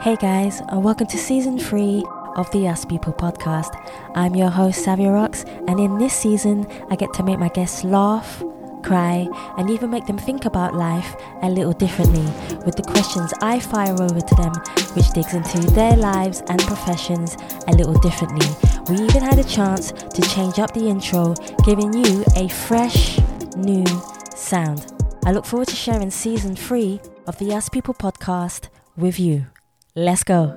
Hey guys, and welcome to season three of the Us People podcast. I'm your host, Savia Rocks, and in this season, I get to make my guests laugh, cry, and even make them think about life a little differently with the questions I fire over to them, which digs into their lives and professions a little differently. We even had a chance to change up the intro, giving you a fresh, new sound. I look forward to sharing season three of the Us People podcast with you. Let's go.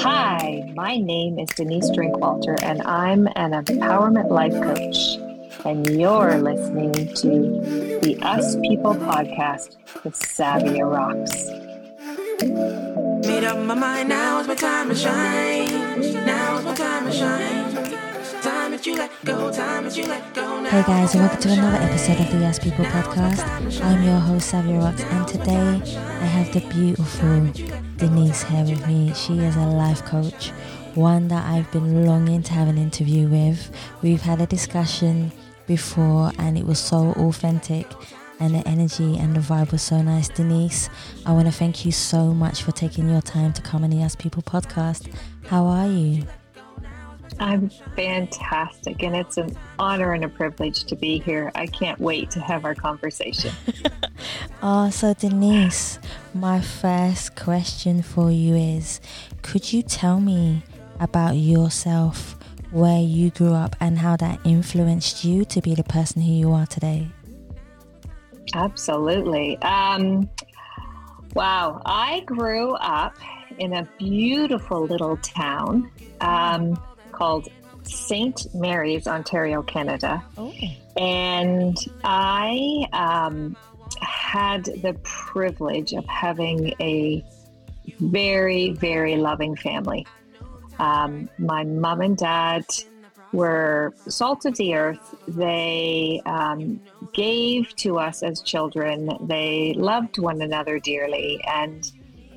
Hi, my name is Denise Drinkwalter, and I'm an empowerment life coach. And you're listening to the Us People podcast with Savia Rocks. Made up my mind, now is my time to shine. Now is my time to shine. Hey guys, and welcome to another episode of the Us People podcast. I'm your host, Savia Rocks, and today I have the beautiful Denise here with me. She is a life coach, one that I've been longing to have an interview with. We've had a discussion before, and it was so authentic and the energy and the vibe was so nice. Denise, I want to thank you so much for taking your time to come on the Us People podcast. How are you? I'm fantastic, and it's an honor and a privilege to be here. I can't wait to have our conversation. oh, so Denise, my first question for you is could you tell me about yourself, where you grew up, and how that influenced you to be the person who you are today? Absolutely. Um, wow. I grew up in a beautiful little town. Um, called St. Mary's, Ontario, Canada. Oh. And I um, had the privilege of having a very, very loving family. Um, my mom and dad were salt of the earth. They um, gave to us as children. They loved one another dearly. And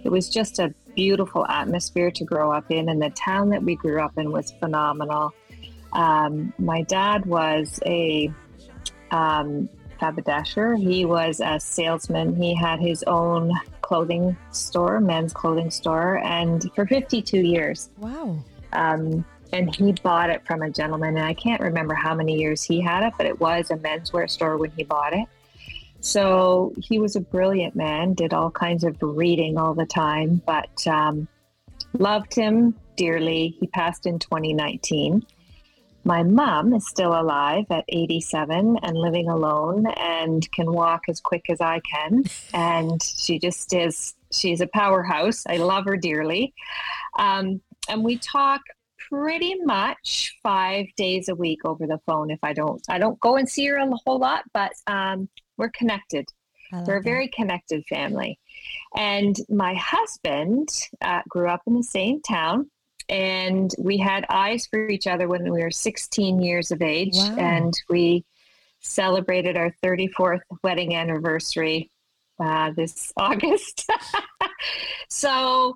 it was just a beautiful atmosphere to grow up in, and the town that we grew up in was phenomenal. Um, my dad was a um, haberdasher. He was a salesman. He had his own clothing store, men's clothing store, and for 52 years. Wow. Um, and he bought it from a gentleman, and I can't remember how many years he had it, but it was a menswear store when he bought it. So he was a brilliant man, did all kinds of reading all the time, but um, loved him dearly. He passed in 2019. My mom is still alive at 87 and living alone and can walk as quick as I can. And she just is, she's a powerhouse. I love her dearly. Um, and we talk pretty much five days a week over the phone if I don't. I don't go and see her a whole lot, but um, we're connected. We're a very connected family. And my husband uh, grew up in the same town, and we had eyes for each other when we were 16 years of age. Wow. And we celebrated our 34th wedding anniversary uh, this August. so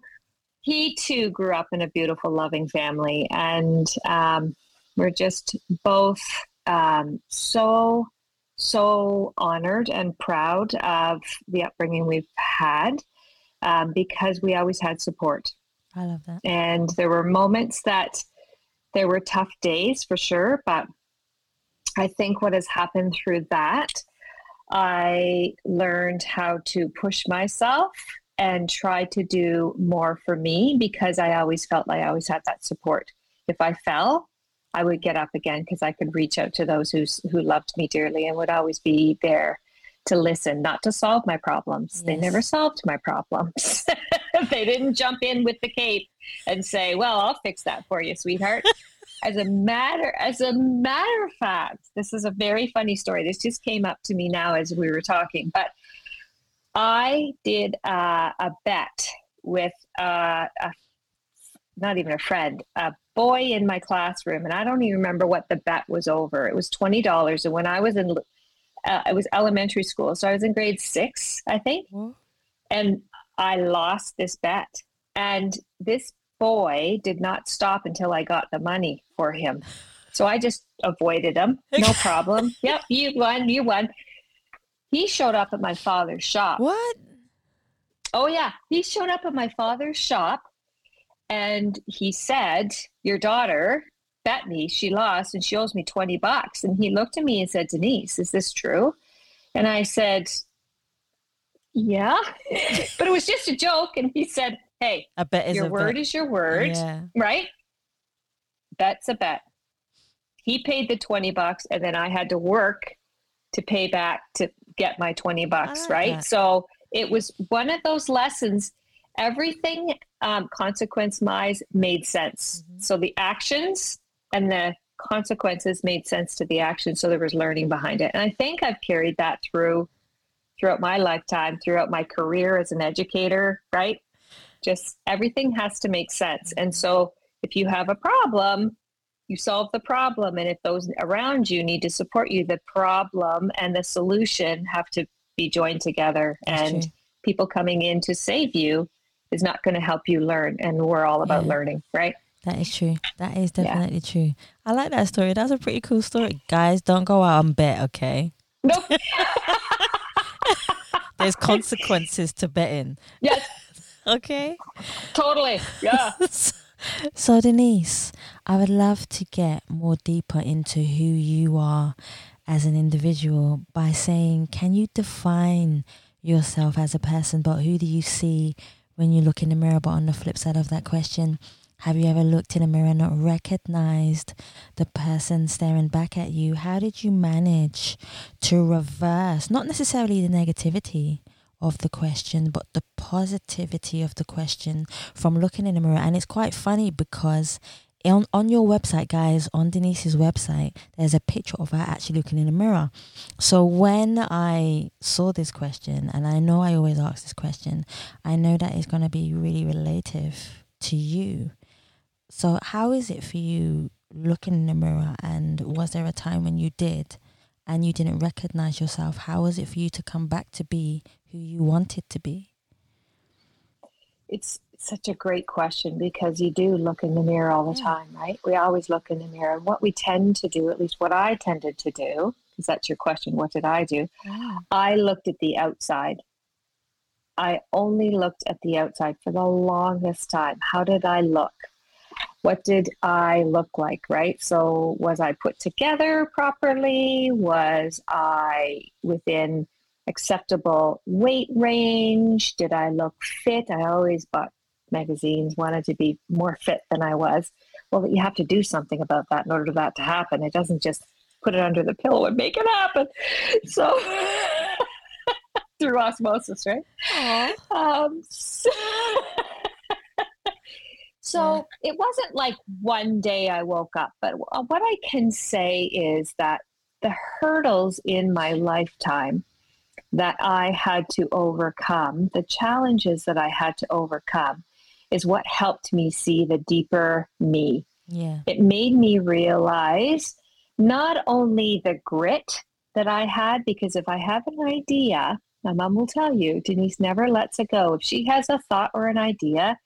he too grew up in a beautiful, loving family. And um, we're just both um, so so honored and proud of the upbringing we've had um, because we always had support. I love that. And there were moments that there were tough days for sure, but I think what has happened through that, I learned how to push myself and try to do more for me because I always felt like I always had that support. If I fell, I would get up again because I could reach out to those who who loved me dearly and would always be there to listen, not to solve my problems. Yes. They never solved my problems. they didn't jump in with the cape and say, "Well, I'll fix that for you, sweetheart." as a matter as a matter of fact, this is a very funny story. This just came up to me now as we were talking, but I did uh, a bet with uh, a not even a friend, a boy in my classroom, and I don't even remember what the bet was over. It was twenty dollars, and when I was in, uh, it was elementary school, so I was in grade six, I think, mm-hmm. and I lost this bet, and this boy did not stop until I got the money for him. So I just avoided him. No problem. yep, you won. You won. he showed up at my father's shop. What? Oh yeah, he showed up at my father's shop, and he said, "Your daughter." Bet me she lost and she owes me 20 bucks. And he looked at me and said, Denise, is this true? And I said, Yeah. but it was just a joke. And he said, Hey, A bet is your a word bet. is your word, Yeah. right? Bet's a bet. He paid the 20 bucks and then I had to work to pay back to get my 20 bucks, like right? that. So it was one of those lessons. Everything um, consequence wise made sense. Mhm. So the actions and the consequences made sense to the action. So there was learning behind it. And I think I've carried that through throughout my lifetime, throughout my career as an educator, right? Just everything has to make sense. And so if you have a problem, you solve the problem. And if those around you need to support you, the problem and the solution have to be joined together. And people coming in to save you is not going to help you learn. And we're all about Yeah. learning, right? That is true. That is Yeah. definitely true. I like that story. That's a pretty cool story. Guys, don't go out and bet, okay? Nope. There's consequences to betting. yes, Okay? totally. Yeah. so Denise, I would love to get more deeper into who you are as an individual by saying, can you define yourself as a person, but who do you see when you look in the mirror? But on the flip side of that question, have you ever looked in a mirror and not recognized the person staring back at you? How did you manage to reverse, not necessarily the negativity of the question, but the positivity of the question from looking in the mirror? And it's quite funny because on, on your website, guys, on Denise's website, there's a picture of her actually looking in the mirror. So when I saw this question, and I know I always ask this question, I know that it's going to be really relative to you. So, how is it for you looking in the mirror? And was there a time when you did and you didn't recognize yourself? How was it for you to come back to be who you wanted to be? It's such a great question because you do look in the mirror all the Yeah. time, right? We always look in the mirror. And what we tend to do, at least what I tended to do, because that's your question, what did I do? I looked at the outside. I only looked at the outside for the longest time. How did I look? What did I look like, right? So, was I put together properly? Was I within acceptable weight range? Did I look fit? I always bought magazines, wanted to be more fit than I was. Well, you have to do something about that in order for that to happen. It doesn't just put it under the pillow and make it happen. So, through osmosis, right? Um, so so it wasn't like one day I woke up, but uh, what I can say is that the hurdles in my lifetime that I had to overcome, the challenges that I had to overcome, is what helped me see the deeper me. Yeah. It made me realize not only the grit that I had, because if I have an idea, my mom will tell you, Denise never lets it go. If she has a thought or an idea,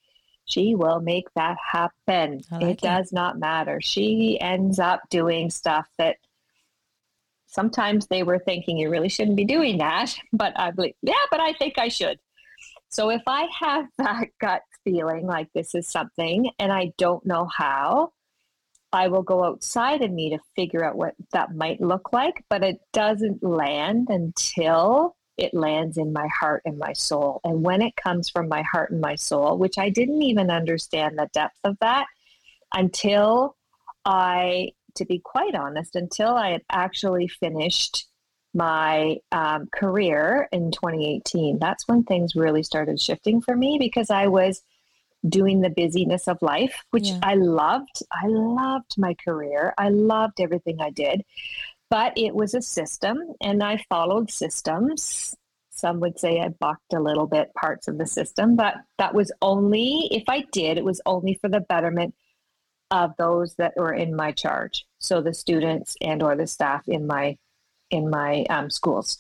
she will make that happen. Like it it. does not matter. She ends up doing stuff that sometimes they were thinking you really shouldn't be doing that, but I believe, yeah, but I think I should. So if I have that gut feeling like this is something and I don't know how, I will go outside of me to figure out what that might look like, but it doesn't land until it lands in my heart and my soul. And when it comes from my heart and my soul, which I didn't even understand the depth of that until I, to be quite honest, until I had actually finished my um, career in 2018. That's when things really started shifting for me because I was doing the busyness of life, which Yeah. I loved. I loved my career. I loved everything I did, but it was a system and I followed systems. Some would say I bucked a little bit parts of the system, but that was only, if I did, it was only for the betterment of those that were in my charge. So the students and or the staff in my in my um, schools.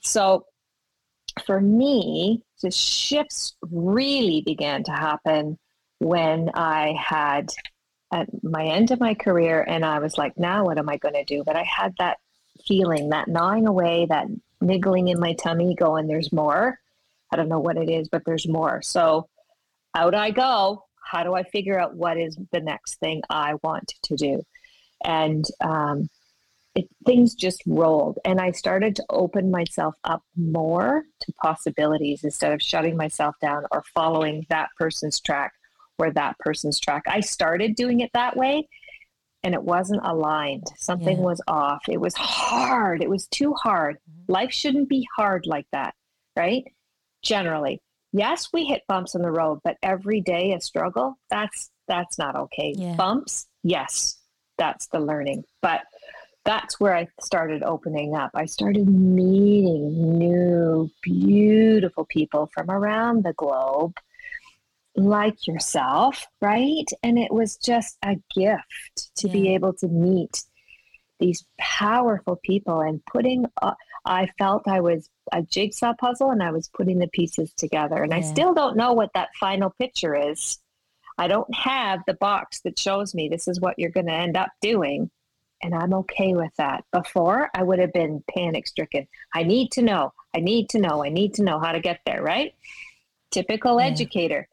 So for me, the shifts really began to happen when I had at my end of my career and I was like, now what am I going to do? But I had that feeling, that gnawing away, that niggling in my tummy going, there's more. I don't know what it is, but there's more. So out I go. How do I figure out what is the next thing I want to do? And um, it, things just rolled. And I started to open myself up more to possibilities instead of shutting myself down or following that person's track or that person's track. I started doing it that way and it wasn't aligned. Something yeah. was off. It was hard. It was too hard. Mm-hmm. Life shouldn't be hard like that, right? Generally. Yes, we hit bumps in the road, but every day a struggle, that's that's not okay. Yeah. Bumps, yes, that's the learning. But that's where I started opening up. I started meeting new, beautiful people from around the globe, like yourself, right? And it was just a gift to yeah. be able to meet these powerful people and putting, uh, I felt I was a jigsaw puzzle and I was putting the pieces together. And yeah. I still don't know what that final picture is. I don't have the box that shows me this is what you're going to end up doing and I'm okay with that. Before, I would have been panic stricken. I need to know. I need to know. I need to know how to get there, right? Typical yeah. educator.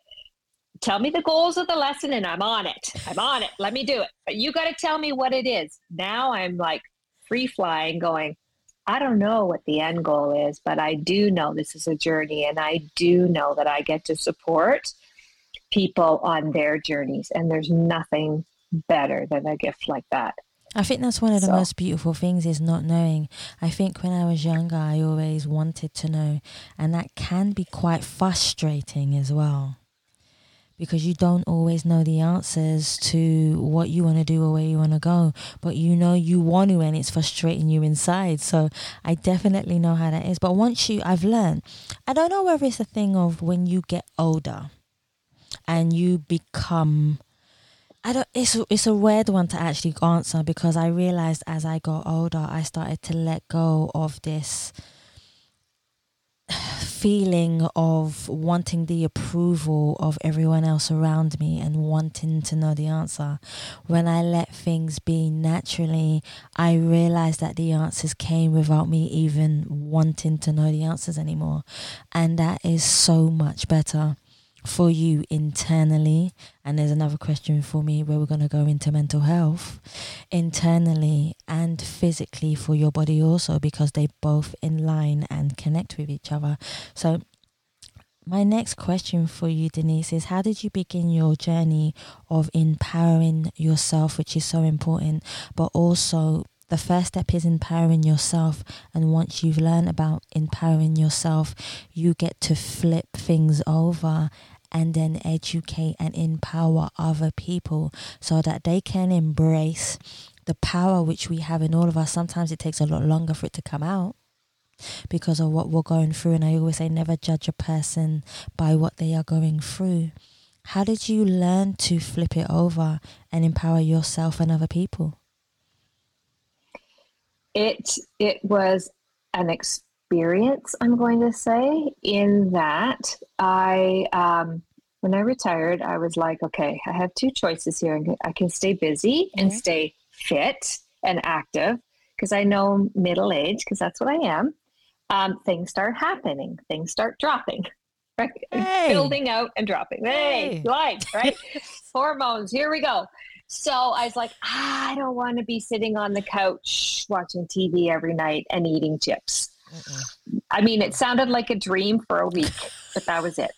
Tell me the goals of the lesson and I'm on it. I'm on it. Let me do it. But you got to tell me what it is. Now I'm like free flying, going, I don't know what the end goal is, but I do know this is a journey and I do know that I get to support people on their journeys. And there's nothing better than a gift like that. I think that's one of the so. most beautiful things is not knowing. I think when I was younger, I always wanted to know, and that can be quite frustrating as well. Because you don't always know the answers to what you want to do or where you want to go, but you know you want to, and it's frustrating you inside. So I definitely know how that is. But once you, I've learned, I don't know whether it's a thing of when you get older and you become I don't. It's it's a weird one to actually answer because I realized as I got older, I started to let go of this feeling of wanting the approval of everyone else around me and wanting to know the answer. When I let things be naturally, I realized that the answers came without me even wanting to know the answers anymore. And that is so much better for you internally and there's another question for me where we're going to go into mental health internally and physically for your body also because they both in line and connect with each other so my next question for you denise is how did you begin your journey of empowering yourself which is so important but also the first step is empowering yourself. And once you've learned about empowering yourself, you get to flip things over and then educate and empower other people so that they can embrace the power which we have in all of us. Sometimes it takes a lot longer for it to come out because of what we're going through. And I always say, never judge a person by what they are going through. How did you learn to flip it over and empower yourself and other people? It it was an experience I'm going to say, in that I, um, when I retired, I was like, okay, I have two choices here. I can stay busy and mm-hmm. stay fit and active because I know middle age, because that's what I am. Um, things start happening, things start dropping, right? Hey. Building out and dropping. Hey, hey. life, right? Hormones, here we go. So I was like, I don't want to be sitting on the couch watching TV every night and eating chips. I mean, it sounded like a dream for a week, but that was it.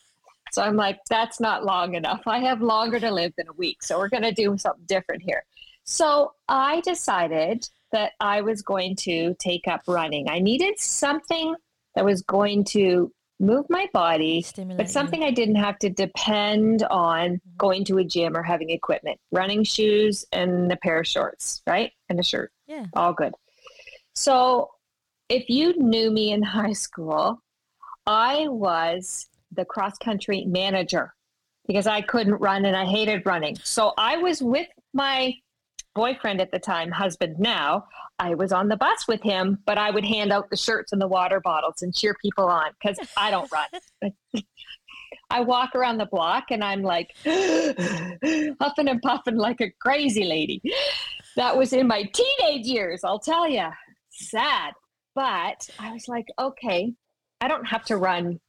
So I'm like, that's not long enough. I have longer to live than a week. So we're going to do something different here. So I decided that I was going to take up running. I needed something that was going to move my body, Stimulate but something you. I didn't have to depend on mm-hmm. going to a gym or having equipment. Running shoes and a pair of shorts, right? And a shirt. Yeah. All good. So if you knew me in high school, I was the cross country manager because I couldn't run and I hated running. So I was with my boyfriend at the time, husband now. I was on the bus with him, but I would hand out the shirts and the water bottles and cheer people on because I don't run. I walk around the block and I'm like huffing and puffing like a crazy lady. That was in my teenage years, I'll tell you. Sad. but I was like, okay, I don't have to run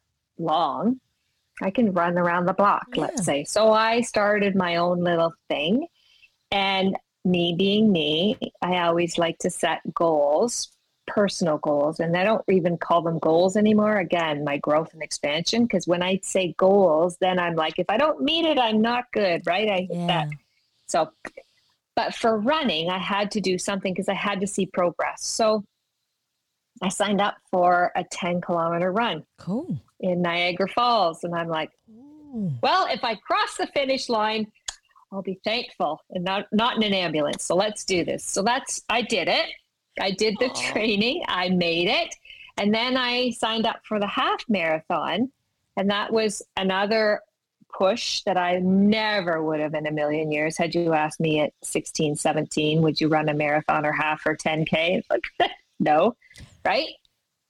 long. I can run around the block, yeah. let's say. So I started my own little thing. And me being me, I always like to set goals, personal goals. And I don't even call them goals anymore. Again, my growth and expansion. Because when I say goals, then I'm like, if I don't meet it, I'm not good, right? I yeah. that. So, but for running, I had to do something because I had to see progress. So I signed up for a 10 kilometer run. Cool. In Niagara Falls. And I'm like, Ooh. well, if I cross the finish line, I'll be thankful and not, not in an ambulance. So let's do this. So that's, I did it. I did the Aww. training, I made it. And then I signed up for the half marathon. And that was another push that I never would have in a million years. Had you asked me at 16, 17, would you run a marathon or half or 10K? Like, no right?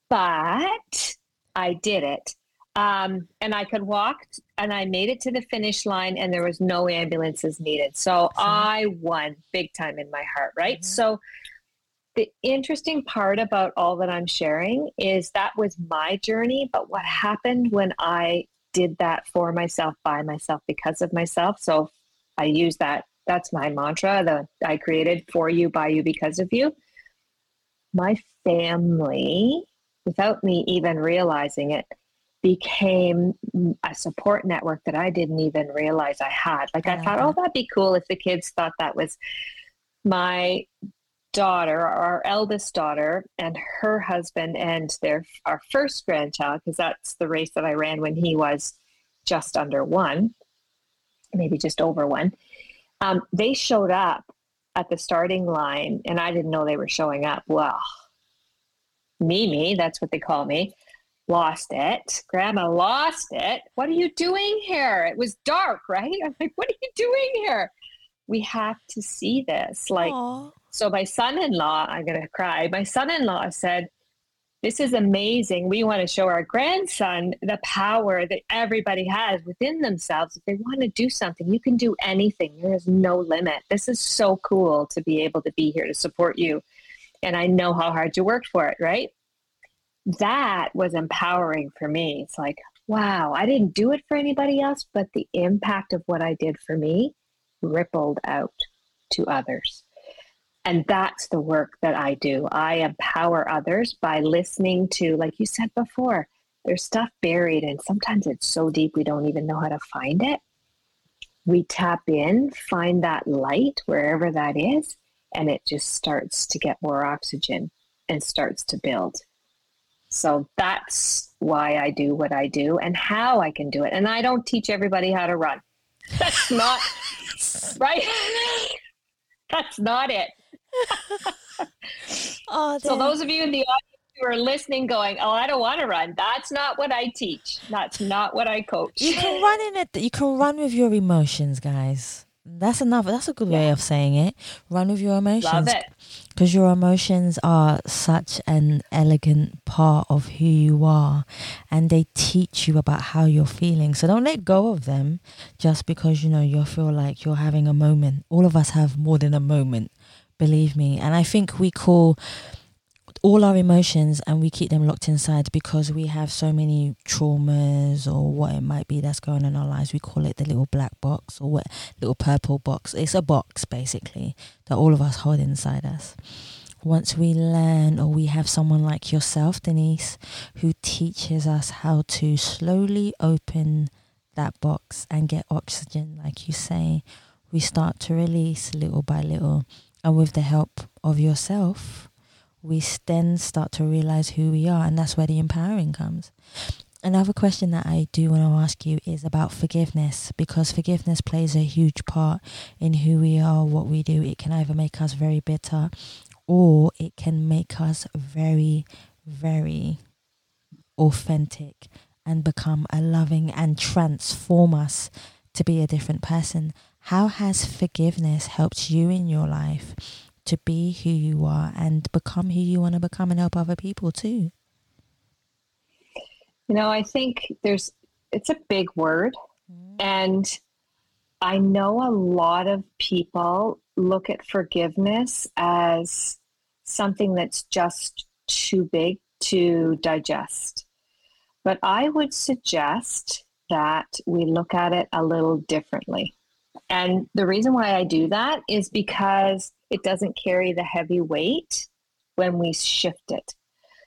But I did it. Um, and I could walk and I made it to the finish line and there was no ambulances needed. So I won big time in my heart, right? Mm-hmm. So the interesting part about all that I'm sharing is that was my journey, but what happened when I did that for myself, by myself, because of myself. So I use that. That's my mantra that I created for you, by you, because of you my family, without me even realizing it, became a support network that I didn't even realize I had. Like I thought, oh, that'd be cool if the kids thought that was my daughter, our eldest daughter, and her husband, and their our first grandchild, because that's the race that I ran when he was just under one, maybe just over one. Um, they showed up at the starting line and I didn't know they were showing up. Well, Mimi, that's what they call me, lost it. Grandma lost it. What are you doing here? It was dark, right? I'm like, what are you doing here? We have to see this. Like, Aww. so my son in law, I'm going to cry. My son in law said, this is amazing. We want to show our grandson the power that everybody has within themselves. If they want to do something, you can do anything. There is no limit. This is so cool to be able to be here to support you. And I know how hard you worked for it, right? That was empowering for me. It's like, wow, I didn't do it for anybody else, but the impact of what I did for me rippled out to others. And that's the work that I do. I empower others by listening to, like you said before, there's stuff buried, and sometimes it's so deep we don't even know how to find it. We tap in, find that light wherever that is, and it just starts to get more oxygen and starts to build. So that's why I do what I do and how I can do it. And I don't teach everybody how to run. That's not right. That's not it oh, so those of you in the audience who are listening, going, "Oh, I don't want to run." That's not what I teach. That's not what I coach. You can run in it. You can run with your emotions, guys. That's another. That's a good yeah. way of saying it. Run with your emotions. Love it. Because your emotions are such an elegant part of who you are, and they teach you about how you're feeling. So don't let go of them just because you know you feel like you're having a moment. All of us have more than a moment believe me. And I think we call all our emotions and we keep them locked inside because we have so many traumas or what it might be that's going on in our lives. We call it the little black box or what little purple box. It's a box basically that all of us hold inside us. Once we learn or we have someone like yourself, Denise, who teaches us how to slowly open that box and get oxygen, like you say, we start to release little by little and with the help of yourself, we then start to realize who we are. And that's where the empowering comes. Another question that I do want to ask you is about forgiveness because forgiveness plays a huge part in who we are, what we do. It can either make us very bitter or it can make us very, very authentic and become a loving and transform us to be a different person. How has forgiveness helped you in your life to be who you are and become who you want to become and help other people too? You know, I think there's, it's a big word. Mm. And I know a lot of people look at forgiveness as something that's just too big to digest. But I would suggest that we look at it a little differently. And the reason why I do that is because it doesn't carry the heavy weight when we shift it.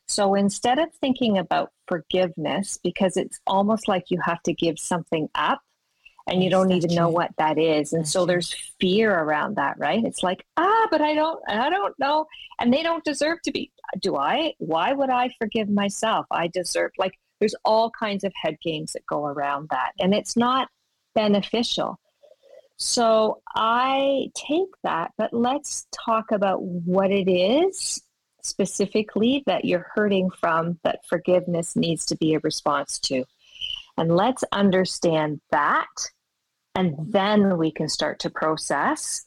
So instead of thinking about forgiveness, because it's almost like you have to give something up and you don't even know what that is. And so there's fear around that right? It's like ah but i don't i don't know. And they don't deserve to be. Do i? Why would i forgive myself? I deserve like there's all kinds of head games that go around that. And it's not beneficial so i take that but let's talk about what it is specifically that you're hurting from that forgiveness needs to be a response to. And let's understand that. And then we can start to process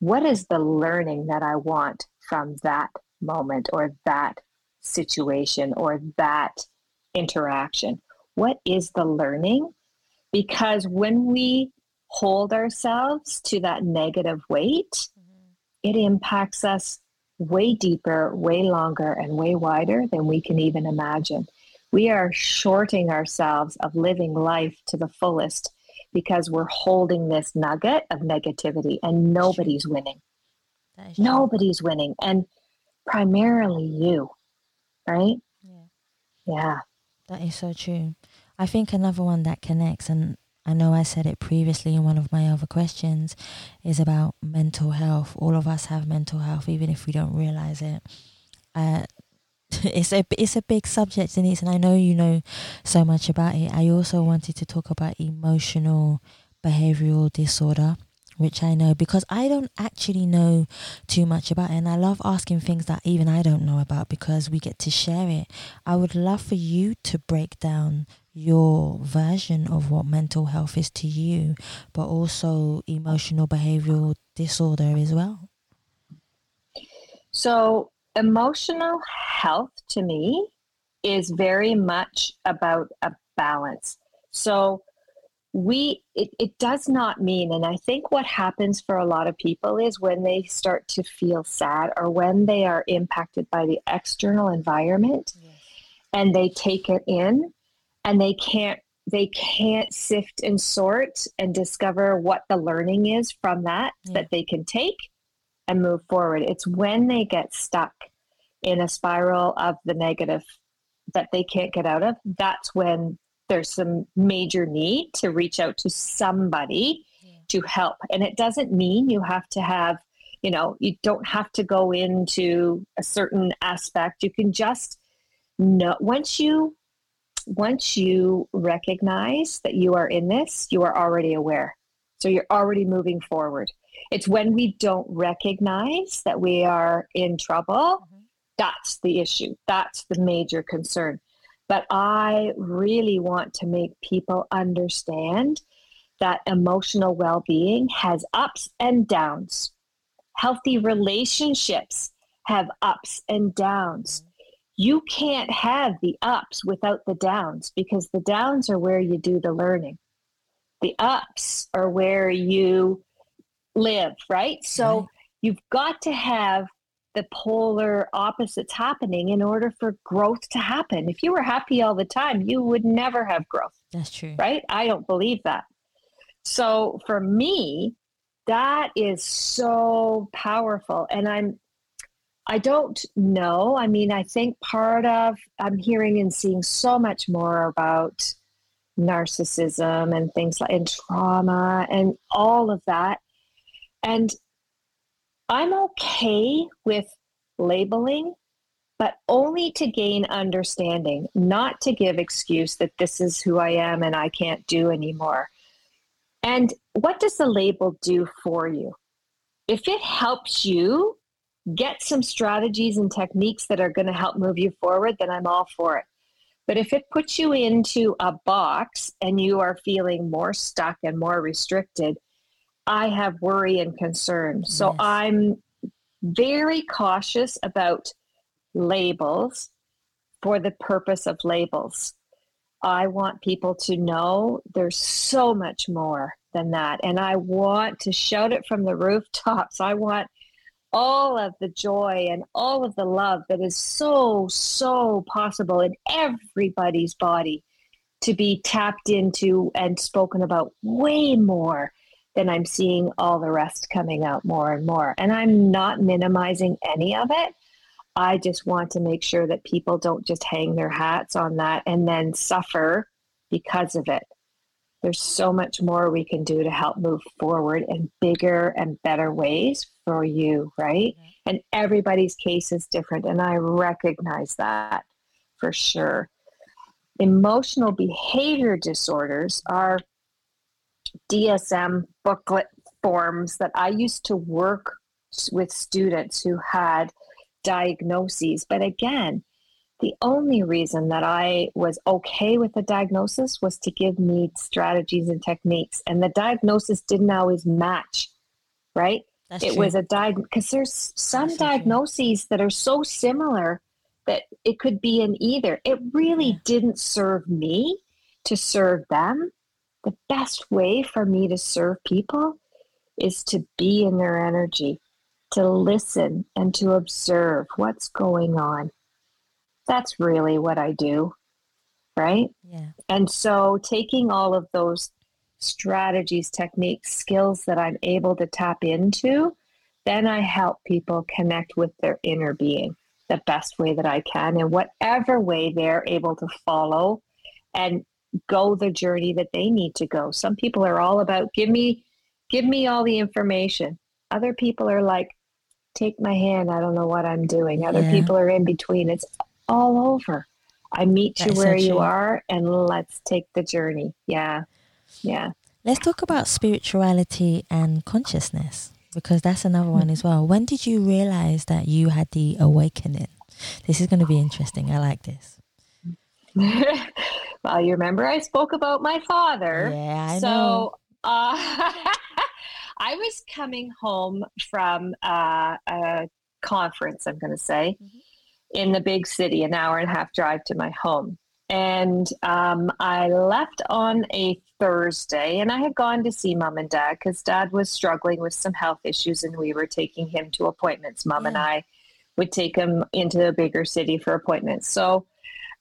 what is the learning that I want from that moment or that situation or that interaction? What is the learning? Because when we hold ourselves to that negative weight, mm-hmm. it impacts us way deeper, way longer, and way wider than we can even imagine. We are shorting ourselves of living life to the fullest because we're holding this nugget of negativity and nobody's winning. Nobody's winning. And primarily you, right? Yeah. Yeah. That is so true. I think another one that connects, and I know I said it previously in one of my other questions, is about mental health. All of us have mental health, even if we don't realize it. Uh, it's a it's a big subject, Denise, and I know you know so much about it. I also wanted to talk about emotional behavioral disorder, which I know because I don't actually know too much about it, and I love asking things that even I don't know about because we get to share it. I would love for you to break down your version of what mental health is to you, but also emotional behavioral disorder as well? So, emotional health to me is very much about a balance. So, we it, it does not mean and i think what happens for a lot of people is when they start to feel sad or when they are impacted by the external environment yes. and they take it in and they can't they can't sift and sort and discover what the learning is from that yeah. that they can take and move forward it's when they get stuck in a spiral of the negative that they can't get out of that's when there's some major need to reach out to somebody yeah. to help and it doesn't mean you have to have you know you don't have to go into a certain aspect you can just know once you once you recognize that you are in this, you are already aware. So you're already moving forward. It's when we don't recognize that we are in trouble, mm-hmm. that's the issue. That's the major concern. But I really want to make people understand that emotional well being has ups and downs. Healthy relationships have ups and downs. Mm-hmm you can't have the ups without the downs because the downs are where you do the learning. The ups are where you live, right? So right. you've got to have the polar opposites happening in order for growth to happen. If you were happy all the time, you would never have growth. That's true. Right? I don't believe that. So for me, that is so powerful. And I'm I don't know. I mean, I think part of I'm hearing and seeing so much more about narcissism and things like and trauma and all of that. And I'm okay with labeling, but only to gain understanding, not to give excuse that this is who I am and I can't do anymore. And what does the label do for you? If it helps you get some strategies and techniques that are going to help move you forward, then I'm all for it. But if it puts you into a box and you are feeling more stuck and more restricted, I have worry and concern. Yes. So I'm very cautious about labels for the purpose of labels. I want people to know there's so much more than that. And I want to shout it from the rooftops. I want all of the joy and all of the love that is so, so possible in everybody's body to be tapped into and spoken about way more than I'm seeing all the rest coming out more and more. And I'm not minimizing any of it. I just want to make sure that people don't just hang their hats on that and then suffer because of it. There's so much more we can do to help move forward in bigger and better ways for you, right? Mm-hmm. And everybody's case is different. And I recognize that for sure. Emotional behavior disorders are DSM booklet forms that I used to work with students who had diagnoses. But again, the only reason that I was okay with the diagnosis was to give me strategies and techniques. And the diagnosis didn't always match, right? That's it true. was a diagnosis because there's some That's diagnoses true. that are so similar that it could be in either. It really yeah. didn't serve me to serve them. The best way for me to serve people is to be in their energy, to listen and to observe what's going on. That's really what I do. Right? Yeah. And so taking all of those strategies, techniques, skills that I'm able to tap into, then I help people connect with their inner being the best way that I can in whatever way they're able to follow and go the journey that they need to go. Some people are all about give me give me all the information. Other people are like take my hand, I don't know what I'm doing. Other yeah. people are in between. It's all over. I meet you where you are and let's take the journey. Yeah. Yeah. Let's talk about spirituality and consciousness because that's another one as well. When did you realize that you had the awakening? This is going to be interesting. I like this. well, you remember I spoke about my father. Yeah, I so, know. Uh, I was coming home from uh, a conference, I'm going to say, mm-hmm. in the big city, an hour and a half drive to my home. And um, I left on a Thursday, and I had gone to see mom and dad because dad was struggling with some health issues, and we were taking him to appointments. Mom yeah. and I would take him into a bigger city for appointments. So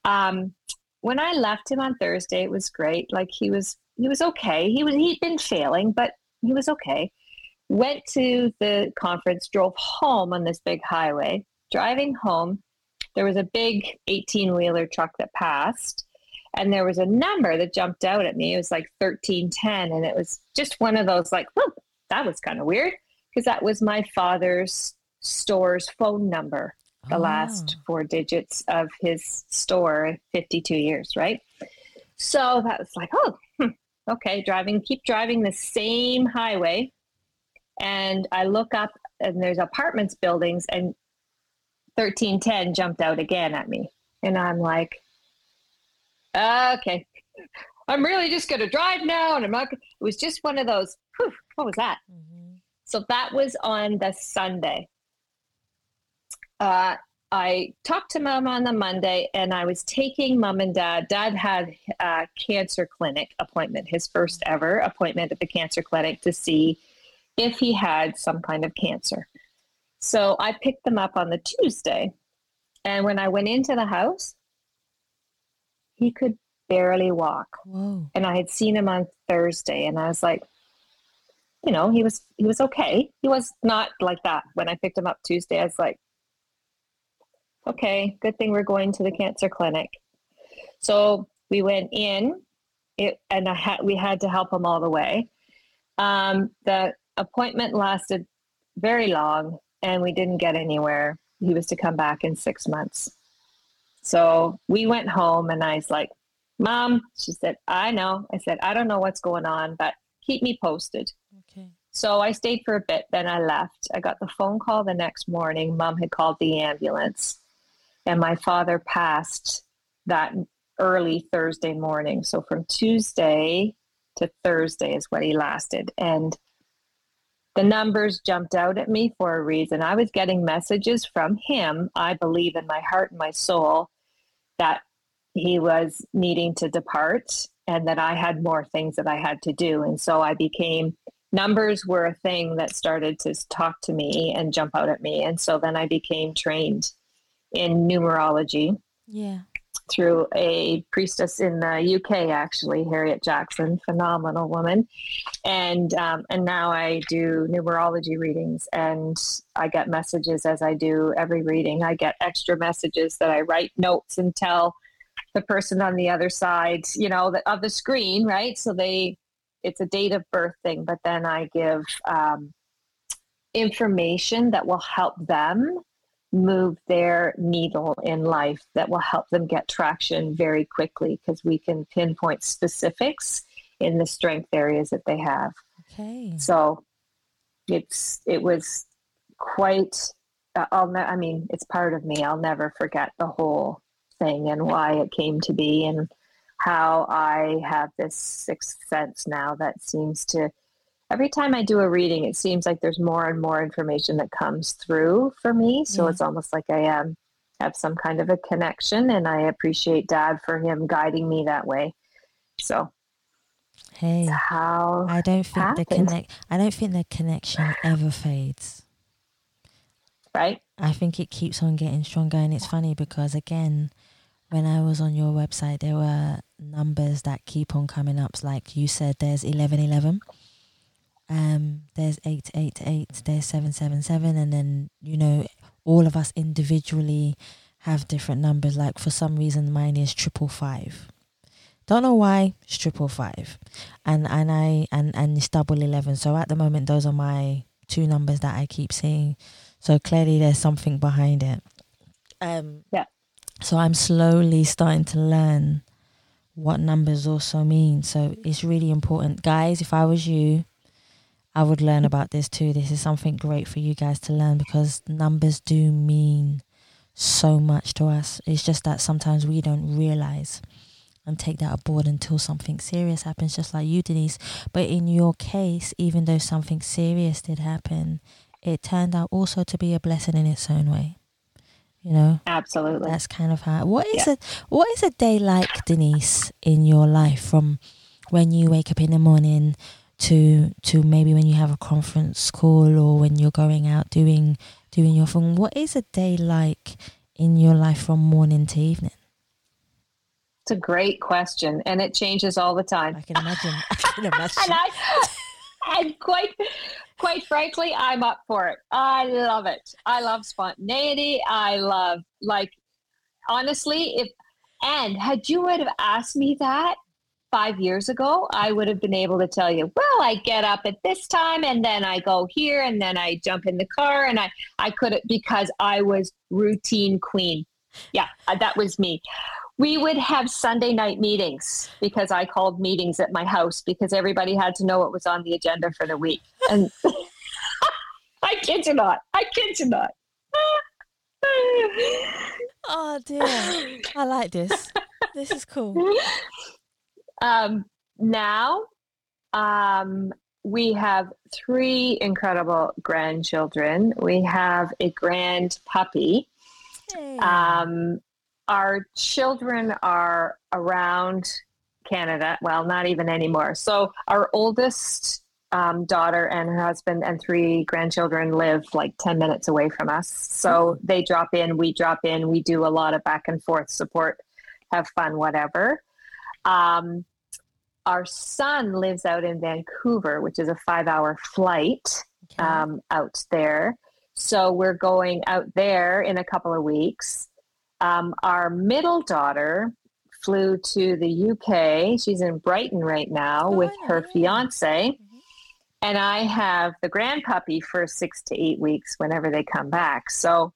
um, when I left him on Thursday, it was great. Like he was, he was okay. He was, he'd been failing, but he was okay. Went to the conference, drove home on this big highway. Driving home, there was a big 18 wheeler truck that passed and there was a number that jumped out at me. It was like 1310 and it was just one of those like, whoa, that was kind of weird because that was my father's store's phone number, the oh. last four digits of his store, 52 years, right? So that was like, oh, hmm, okay, driving, keep driving the same highway. And I look up and there's apartments buildings and 1310 jumped out again at me. And I'm like, okay, I'm really just going to drive now. And I'm not, it was just one of those, whew, what was that? Mm-hmm. So that was on the Sunday. Uh, I talked to mom on the Monday and I was taking mom and dad. Dad had a cancer clinic appointment, his first ever appointment at the cancer clinic to see if he had some kind of cancer. So I picked them up on the Tuesday. And when I went into the house, he could barely walk. Whoa. And I had seen him on Thursday and I was like, you know, he was he was okay. He was not like that. When I picked him up Tuesday, I was like, okay, good thing we're going to the cancer clinic. So we went in it, and I had we had to help him all the way. Um, the appointment lasted very long and we didn't get anywhere. He was to come back in six months. So we went home and I was like, Mom, she said, I know. I said, I don't know what's going on, but keep me posted. Okay. So I stayed for a bit, then I left. I got the phone call the next morning. Mom had called the ambulance, and my father passed that early Thursday morning. So from Tuesday to Thursday is what he lasted. And the numbers jumped out at me for a reason. I was getting messages from him, I believe in my heart and my soul, that he was needing to depart and that I had more things that I had to do. And so I became numbers were a thing that started to talk to me and jump out at me. And so then I became trained in numerology. Yeah. Through a priestess in the UK, actually, Harriet Jackson, phenomenal woman, and um, and now I do numerology readings, and I get messages as I do every reading. I get extra messages that I write notes and tell the person on the other side, you know, the, of the screen, right? So they it's a date of birth thing, but then I give um, information that will help them move their needle in life that will help them get traction very quickly because we can pinpoint specifics in the strength areas that they have. Okay. So it's it was quite uh, I'll ne- I mean it's part of me. I'll never forget the whole thing and why it came to be and how I have this sixth sense now that seems to every time I do a reading, it seems like there's more and more information that comes through for me. So yeah. it's almost like I um, have some kind of a connection, and I appreciate Dad for him guiding me that way. So, hey, how I don't think happens. the connect. I don't think the connection ever fades. Right. I think it keeps on getting stronger, and it's funny because again, when I was on your website, there were numbers that keep on coming up. Like you said, there's eleven eleven. Um, there's eight eight eight. There's seven seven seven, and then you know all of us individually have different numbers. Like for some reason, mine is triple five. Don't know why it's triple five, and and I and and it's double eleven. So at the moment, those are my two numbers that I keep seeing. So clearly, there's something behind it. Um, yeah. So I'm slowly starting to learn what numbers also mean. So it's really important. Guys, if I was you, I would learn about this too. This is something great for you guys to learn because numbers do mean so much to us. It's just that sometimes we don't realize and take that aboard until something serious happens, just like you, Denise. But in your case, even though something serious did happen, it turned out also to be a blessing in its own way you know absolutely that's kind of how what is yeah. it what is a day like denise in your life from when you wake up in the morning to to maybe when you have a conference call or when you're going out doing doing your thing what is a day like in your life from morning to evening it's a great question and it changes all the time i can imagine i can imagine and I, and quite quite frankly, I'm up for it. I love it. I love spontaneity. I love like honestly, if and had you would have asked me that five years ago, I would have been able to tell you, well, I get up at this time and then I go here and then I jump in the car and I, I could because I was routine queen. Yeah, uh, that was me we would have Sunday night meetings because I called meetings at my house because everybody had to know what was on the agenda for the week. And I kid you not. I kid you not. oh dear. I like this. This is cool. Um, now, um, we have three incredible grandchildren. We have a grand puppy. Hey. Um, our children are around Canada. Well, not even anymore. So our oldest um, daughter and her husband and three grandchildren live like 10 minutes away from us. So mm-hmm. they drop in, we drop in, we do a lot of back and forth support, have fun, whatever. Um, our son lives out in Vancouver, which is a five hour flight okay. um, out there. So we're going out there in a couple of weeks. Um, our middle daughter flew to the UK. She's in Brighton right now oh, with her fiance. Mm-hmm. And I have the grand puppy for six to eight weeks whenever they come back. So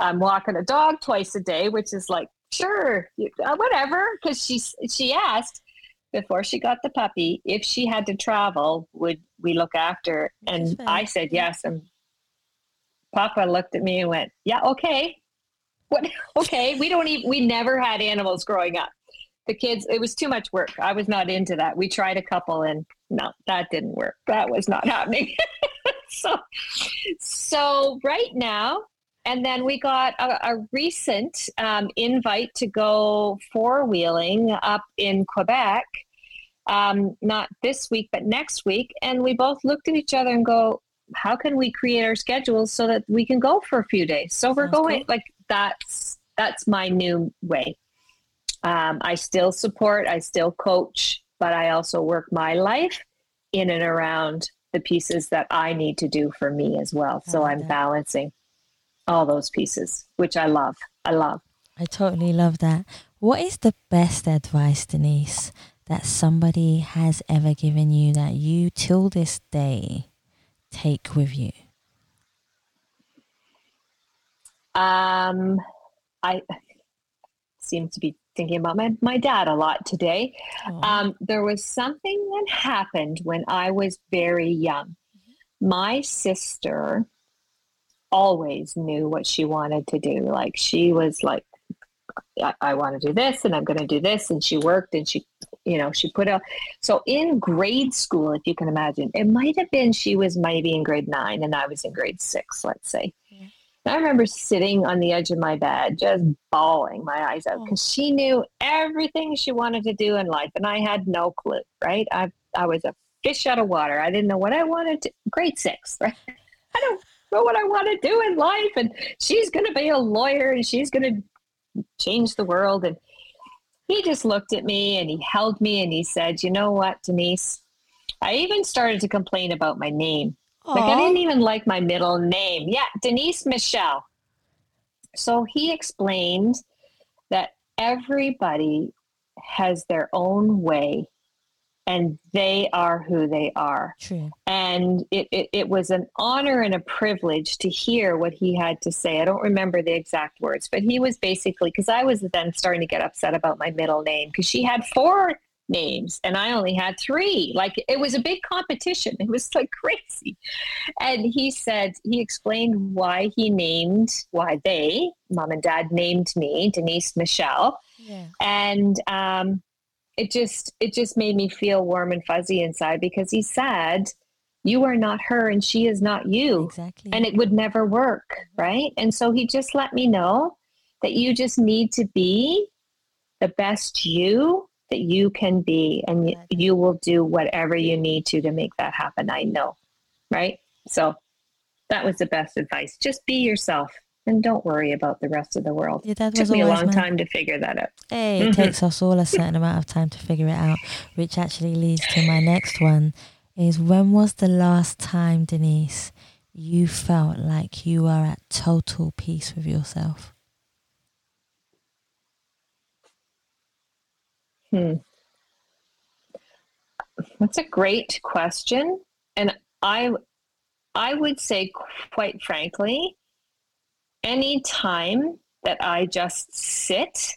I'm walking a dog twice a day, which is like, sure, uh, whatever. Because she, she asked before she got the puppy if she had to travel, would we look after? And I said yes. And Papa looked at me and went, yeah, okay. What? Okay, we don't even. We never had animals growing up. The kids, it was too much work. I was not into that. We tried a couple, and no, that didn't work. That was not happening. so, so right now, and then we got a, a recent um, invite to go four wheeling up in Quebec um, not this week, but next week. And we both looked at each other and go, how can we create our schedules so that we can go for a few days? So we're Sounds going cool. like that's that's my new way. Um, I still support, I still coach, but I also work my life in and around the pieces that I need to do for me as well. I So like I'm that. balancing all those pieces, which I love. I love. I totally love that. What is the best advice, Denise, that somebody has ever given you that you till this day take with you? Um, I seem to be thinking about my, my dad a lot today. Um, there was something that happened when I was very young. My sister always knew what she wanted to do. Like she was like, I, I want to do this and I'm going to do this. And she worked and she, you know, she put out. So in grade school, if you can imagine, it might have been she was maybe in grade nine and I was in grade six, let's say. Yeah. I remember sitting on the edge of my bed, just bawling my eyes out oh. because she knew everything she wanted to do in life, and I had no clue. Right? I I was a fish out of water. I didn't know what I wanted to. Grade six, right? I don't know what I want to do in life, and she's going to be a lawyer, and she's going to change the world. And he just looked at me, and he held me, and he said, "You know what, Denise." I even started to complain about my name. Like I didn't even like my middle name. Yeah, Denise Michelle. So he explained that everybody has their own way and they are who they are. True. And it, it, it was an honor and a privilege to hear what he had to say. I don't remember the exact words, but he was basically, because I was then starting to get upset about my middle name because she had four names and I only had three. Like it was a big competition. It was like crazy. And he said, he explained why he named, why they, mom and dad named me Denise Michelle Yeah. and um, it just it just made me feel warm and fuzzy inside because he said you are not her and she is not you. Exactly. and it would never work right? And so he just let me know that you just need to be the best you that you can be and y- Right. you will do whatever you need to to make that happen i know right? So that was the best advice. Just be yourself and don't worry about the rest of the world Your dad took was me a long man. time to figure that out Hey, it Mhm. takes us all a certain amount of time to figure it out, which actually leads to my next one is when was the last time, Denise, you felt like you were at total peace with yourself? Hmm. That's a great question, and I, I would say, quite frankly, any time that I just sit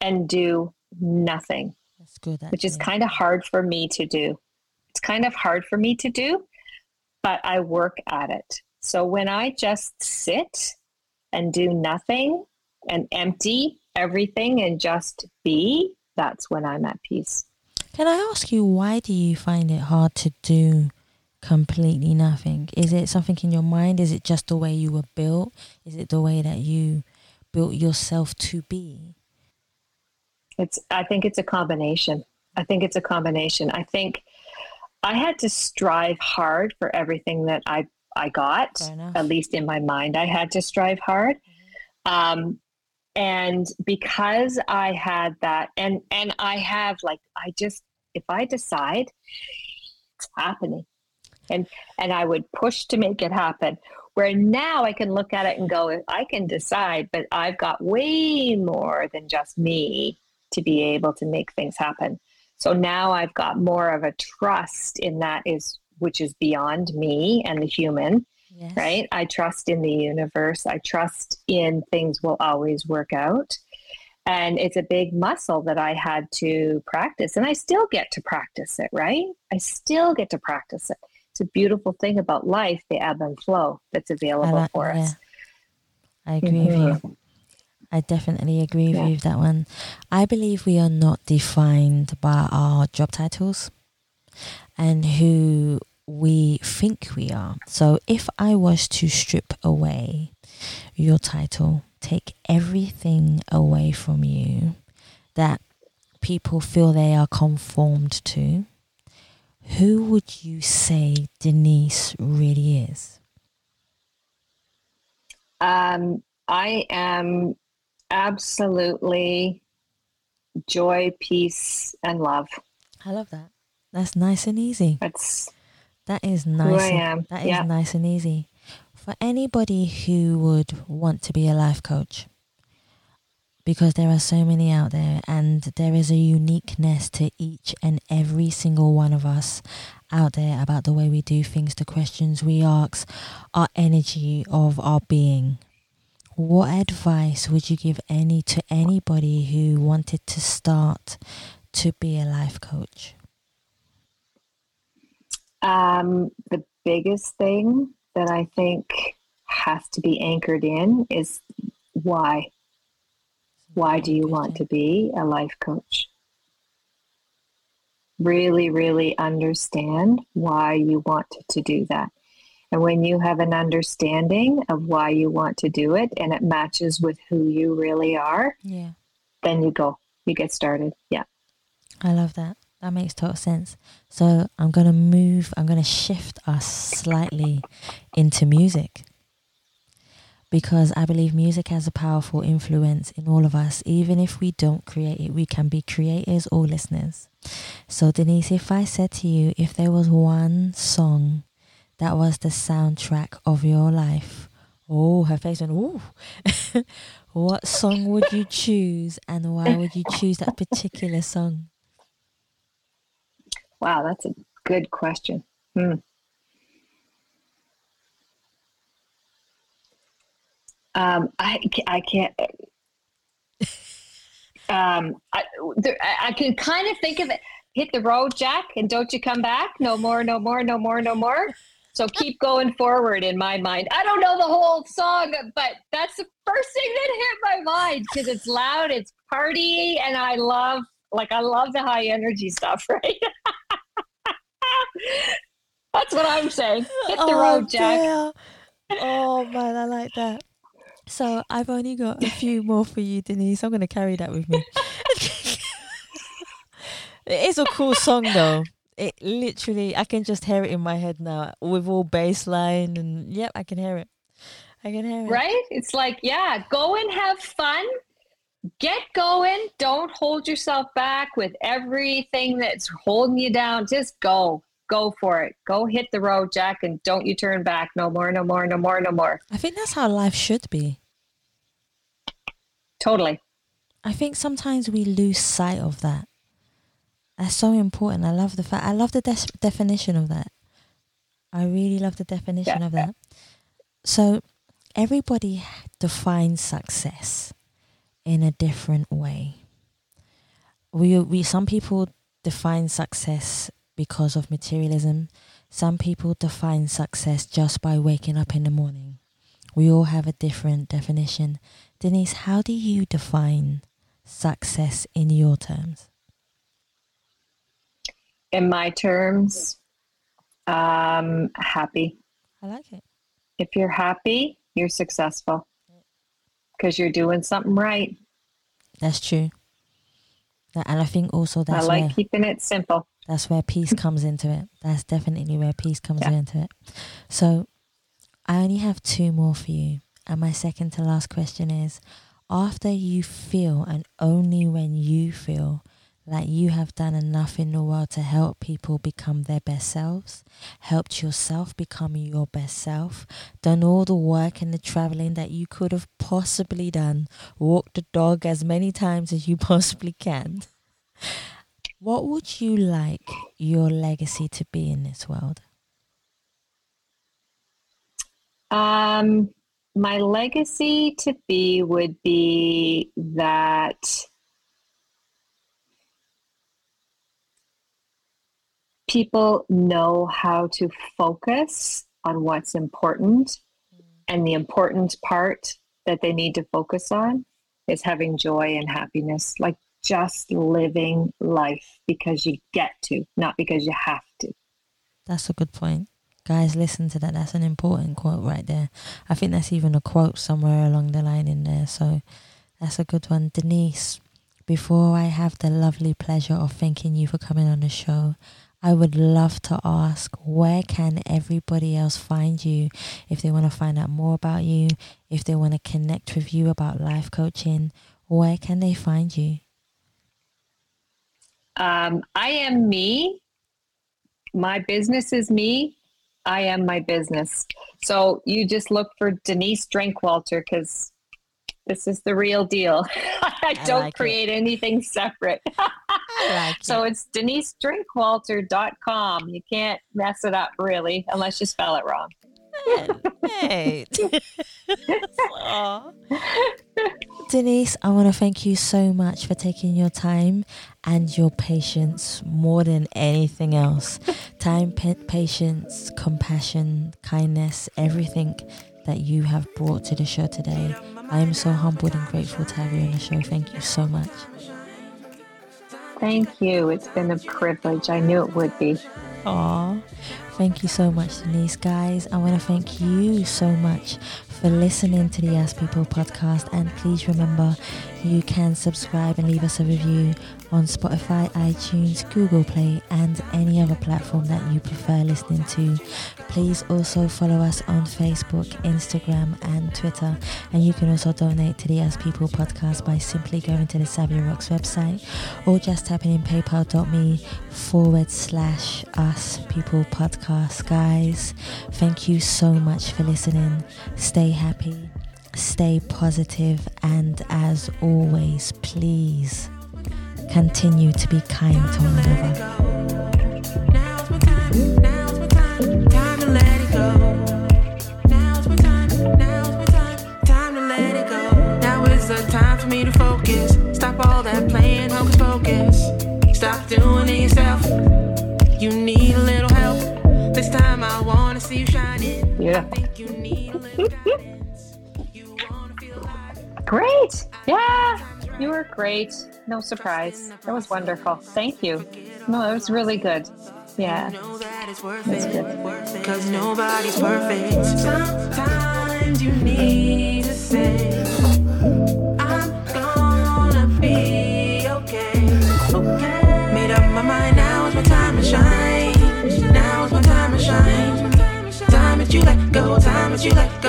and do nothing, That's good. which is kind of hard for me to do. It's kind of hard for me to do, but I work at it. So when I just sit and do nothing and empty everything and just be, that's when I'm at peace. Can I ask you why do you find it hard to do completely nothing? Is it something in your mind? Is it just the way you were built? Is it the way that you built yourself to be? It's I think it's a combination. I think it's a combination. I think I had to strive hard for everything that I I got. At least in my mind, I had to strive hard. Um, and because I had that, and and I have like I just if I decide, it's happening, and and I would push to make it happen. Where now I can look at it and go, I can decide, but I've got way more than just me to be able to make things happen. So now I've got more of a trust in that is which is beyond me and the human, Yes. right? I trust in the universe. I trust in things will always work out. And it's a big muscle that I had to practice. And I still get to practice it, right? I still get to practice it. It's a beautiful thing about life, the ebb and flow that's available like- for yeah. us. I agree with you. I definitely agree with you with that one. I believe we are not defined by our job titles and who we think we are. So if I was to strip away your title, take everything away from you that people feel they are conformed to, who would you say Denise really is? Um, I am absolutely joy, peace, and love. I love that. That's nice and easy. That's that is nice. Who I am. That is yeah. nice and easy. For anybody who would want to be a life coach, because there are so many out there and there is a uniqueness to each and every single one of us out there about the way we do things, the questions we ask, our energy of our being. What advice would you give any to anybody who wanted to start to be a life coach? Um, the biggest thing that I think has to be anchored in is why why do you want to be a life coach? Really, really understand why you want to do that. And when you have an understanding of why you want to do it and it matches with who you really are, yeah. then you go, you get started. Yeah. I love that. That makes total sense. So I'm going to move, I'm going to shift us slightly into music because I believe music has a powerful influence in all of us. Even if we don't create it, we can be creators or listeners. So, Denise, if I said to you, if there was one song that was the soundtrack of your life, oh, her face went, ooh. what song would you choose and why would you choose that particular song? Wow, that's a good question. Hmm. Um, I, I can't. Um, I, there, I can kind of think of it. Hit the road, Jack, and don't you come back. No more, no more, no more, no more. So keep going forward in my mind. I don't know the whole song, but that's the first thing that hit my mind because it's loud, it's party, and I love, like, I love the high energy stuff, right? that's what I'm saying. Hit the oh, road, Jack. Dear. Oh man, I like that. So I've only got a few more for you, Denise. I'm going to carry that with me. it is a cool song, though. It literally, I can just hear it in my head now with all bass line, and yep, I can hear it. I can hear it. Right? It's like, yeah, go and have fun. Get going. Don't hold yourself back with everything that's holding you down. Just go go for it. Go hit the road, Jack, and don't you turn back. No more, no more, no more, no more. I think that's how life should be. Totally. I think sometimes we lose sight of that. That's so important. I love the fact. I love the de- definition of that. I really love the definition yeah. of that. So everybody defines success in a different way. We we some people define success because of materialism. Some people define success just by waking up in the morning. We all have a different definition. Denise, how do you define success in your terms? In my terms, um, happy. I like it. If you're happy, you're successful because you're doing something right. That's true. And I think also that's I like where, keeping it simple. That's where peace comes into it. That's definitely where peace comes yeah. into it. So I only have two more for you. And my second to last question is after you feel, and only when you feel, like you have done enough in the world to help people become their best selves, helped yourself become your best self, done all the work and the traveling that you could have possibly done, walked the dog as many times as you possibly can. What would you like your legacy to be in this world? Um, my legacy to be would be that people know how to focus on what's important and the important part that they need to focus on is having joy and happiness like just living life because you get to not because you have to that's a good point Guys, listen to that. That's an important quote right there. I think that's even a quote somewhere along the line in there. So that's a good one. Denise, before I have the lovely pleasure of thanking you for coming on the show, I would love to ask where can everybody else find you if they want to find out more about you, if they want to connect with you about life coaching, where can they find you? Um, I am me. My business is me. I am my business. So you just look for Denise Drinkwalter because this is the real deal. I don't like create it. anything separate. like so it. it's denisedrinkwalter.com. You can't mess it up really unless you spell it wrong. hey. Denise, I want to thank you so much for taking your time and your patience more than anything else. time, patience, compassion, kindness, everything that you have brought to the show today. I am so humbled and grateful to have you on the show. Thank you so much. Thank you. It's been a privilege. I knew it would be. Aw. Thank you so much, Denise. Guys, I want to thank you so much for listening to the As People podcast. And please remember, you can subscribe and leave us a review on Spotify, iTunes, Google Play, and any other platform that you prefer listening to. Please also follow us on Facebook, Instagram, and Twitter. And you can also donate to the As People podcast by simply going to the Savia Rocks website or just typing in paypal.me forward slash Us People podcast. Guys, thank you so much for listening. Stay happy, stay positive, and as always, please continue to be kind to one another. Now is the time for me to focus. Stop all that playing hocus pocus. Stop doing it yourself. You need a little help. This time I wanna see you shining. Yeah. You need a little guidance. you Great. Yeah. You were great. No surprise. That was wonderful. Thank you. No, it was really good. Yeah. That's good. Because nobody's perfect. Sometimes you need to say, I'm gonna be okay. Okay. Made up my mind. Now is my time to shine. Now is my time to shine. Time that you let go. Time that you let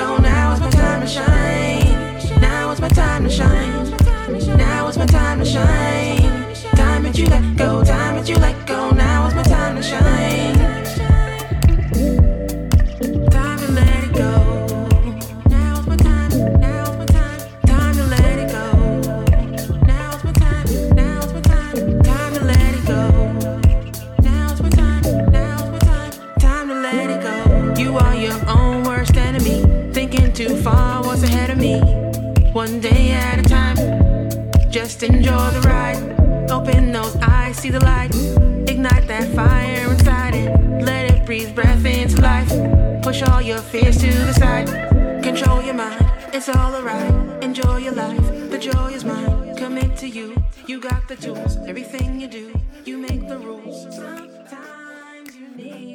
Push all your fears to the side. Control your mind, it's all alright. Enjoy your life, the joy is mine. Commit to you, you got the tools. Everything you do, you make the rules. Sometimes you need.